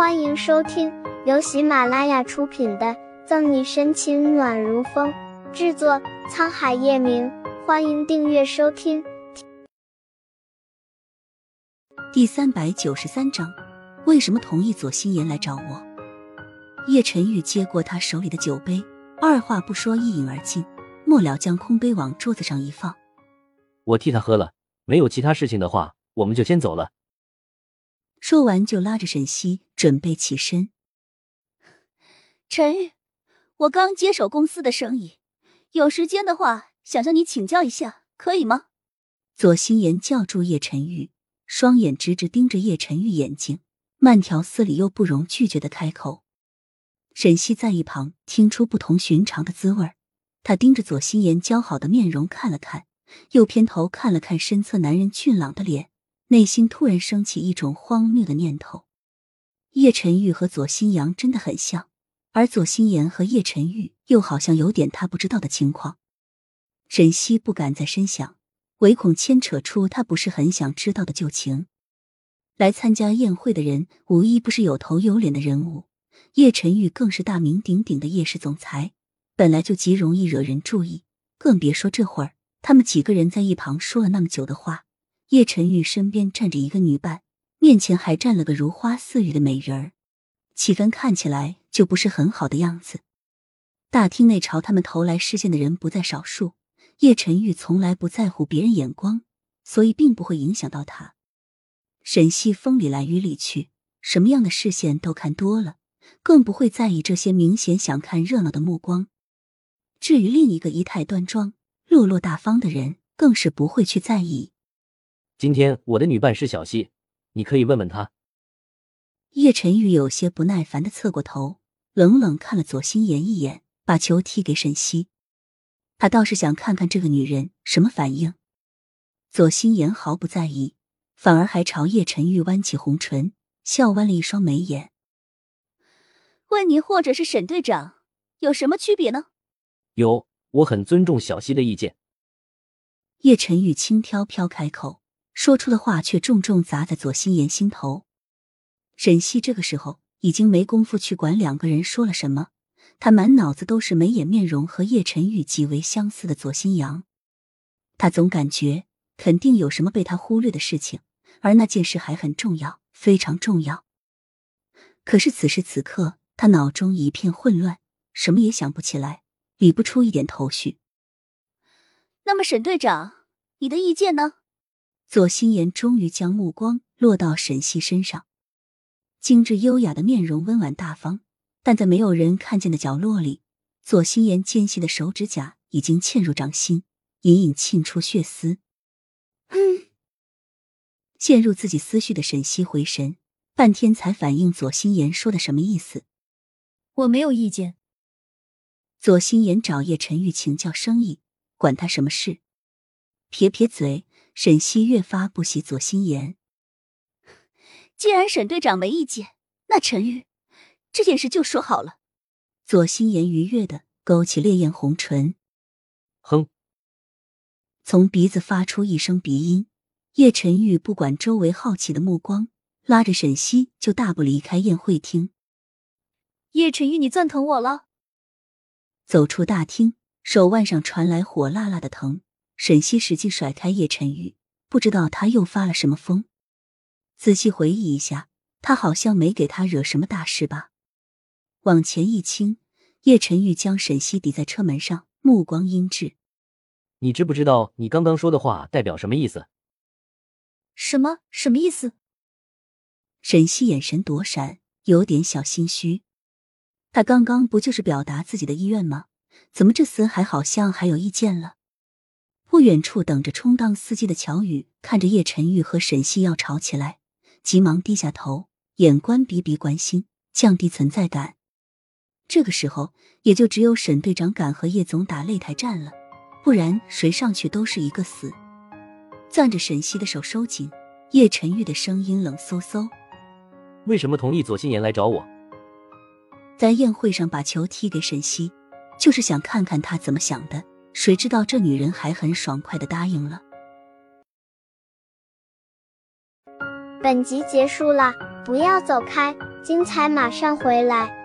欢迎收听由喜马拉雅出品的《赠你深情暖如风》，制作沧海夜明。欢迎订阅收听。第三百九十三章，为什么同意左心言来找我？叶晨玉接过他手里的酒杯，二话不说一饮而尽，末了将空杯往桌子上一放。我替他喝了，没有其他事情的话，我们就先走了。说完，就拉着沈西准备起身。陈玉，我刚接手公司的生意，有时间的话，想向你请教一下，可以吗？左心言叫住叶晨玉，双眼直直盯着叶晨玉眼睛，慢条斯理又不容拒绝的开口。沈西在一旁听出不同寻常的滋味他盯着左心言姣好的面容看了看，又偏头看了看身侧男人俊朗的脸。内心突然升起一种荒谬的念头：叶晨玉和左新阳真的很像，而左心言和叶晨玉又好像有点他不知道的情况。沈西不敢再深想，唯恐牵扯出他不是很想知道的旧情。来参加宴会的人无一不是有头有脸的人物，叶晨玉更是大名鼎鼎的叶氏总裁，本来就极容易惹人注意，更别说这会儿他们几个人在一旁说了那么久的话。叶晨玉身边站着一个女伴，面前还站了个如花似玉的美人儿，气氛看起来就不是很好的样子。大厅内朝他们投来视线的人不在少数。叶晨玉从来不在乎别人眼光，所以并不会影响到他。沈西风里来雨里去，什么样的视线都看多了，更不会在意这些明显想看热闹的目光。至于另一个仪态端庄、落落大方的人，更是不会去在意。今天我的女伴是小溪，你可以问问她。叶晨玉有些不耐烦的侧过头，冷冷看了左心言一眼，把球踢给沈西。他倒是想看看这个女人什么反应。左心言毫不在意，反而还朝叶晨玉弯起红唇，笑弯了一双眉眼。问你或者是沈队长，有什么区别呢？有，我很尊重小溪的意见。叶晨玉轻飘飘开口。说出的话却重重砸在左心言心头。沈西这个时候已经没工夫去管两个人说了什么，他满脑子都是眉眼面容和叶晨玉极为相似的左心阳。他总感觉肯定有什么被他忽略的事情，而那件事还很重要，非常重要。可是此时此刻，他脑中一片混乱，什么也想不起来，理不出一点头绪。那么，沈队长，你的意见呢？左心言终于将目光落到沈西身上，精致优雅的面容温婉大方，但在没有人看见的角落里，左心言纤细的手指甲已经嵌入掌心，隐隐沁出血丝。嗯，陷入自己思绪的沈西回神，半天才反应左心言说的什么意思。我没有意见。左心言找叶晨玉请教生意，管他什么事？撇撇嘴。沈西越发不喜左心言。既然沈队长没意见，那陈玉这件事就说好了。左心言愉悦的勾起烈焰红唇，哼，从鼻子发出一声鼻音。叶晨玉不管周围好奇的目光，拉着沈西就大步离开宴会厅。叶晨玉，你钻疼我了。走出大厅，手腕上传来火辣辣的疼。沈西使劲甩开叶晨玉，不知道他又发了什么疯。仔细回忆一下，他好像没给他惹什么大事吧？往前一倾，叶晨玉将沈西抵在车门上，目光阴鸷：“你知不知道你刚刚说的话代表什么意思？”“什么？什么意思？”沈西眼神躲闪，有点小心虚。他刚刚不就是表达自己的意愿吗？怎么这厮还好像还有意见了？不远处等着充当司机的乔宇看着叶晨玉和沈西要吵起来，急忙低下头，眼观鼻鼻关心，降低存在感。这个时候，也就只有沈队长敢和叶总打擂台战了，不然谁上去都是一个死。攥着沈西的手收紧，叶晨玉的声音冷飕飕：“为什么同意左心言来找我？在宴会上把球踢给沈西，就是想看看他怎么想的。”谁知道这女人还很爽快的答应了。本集结束了，不要走开，精彩马上回来。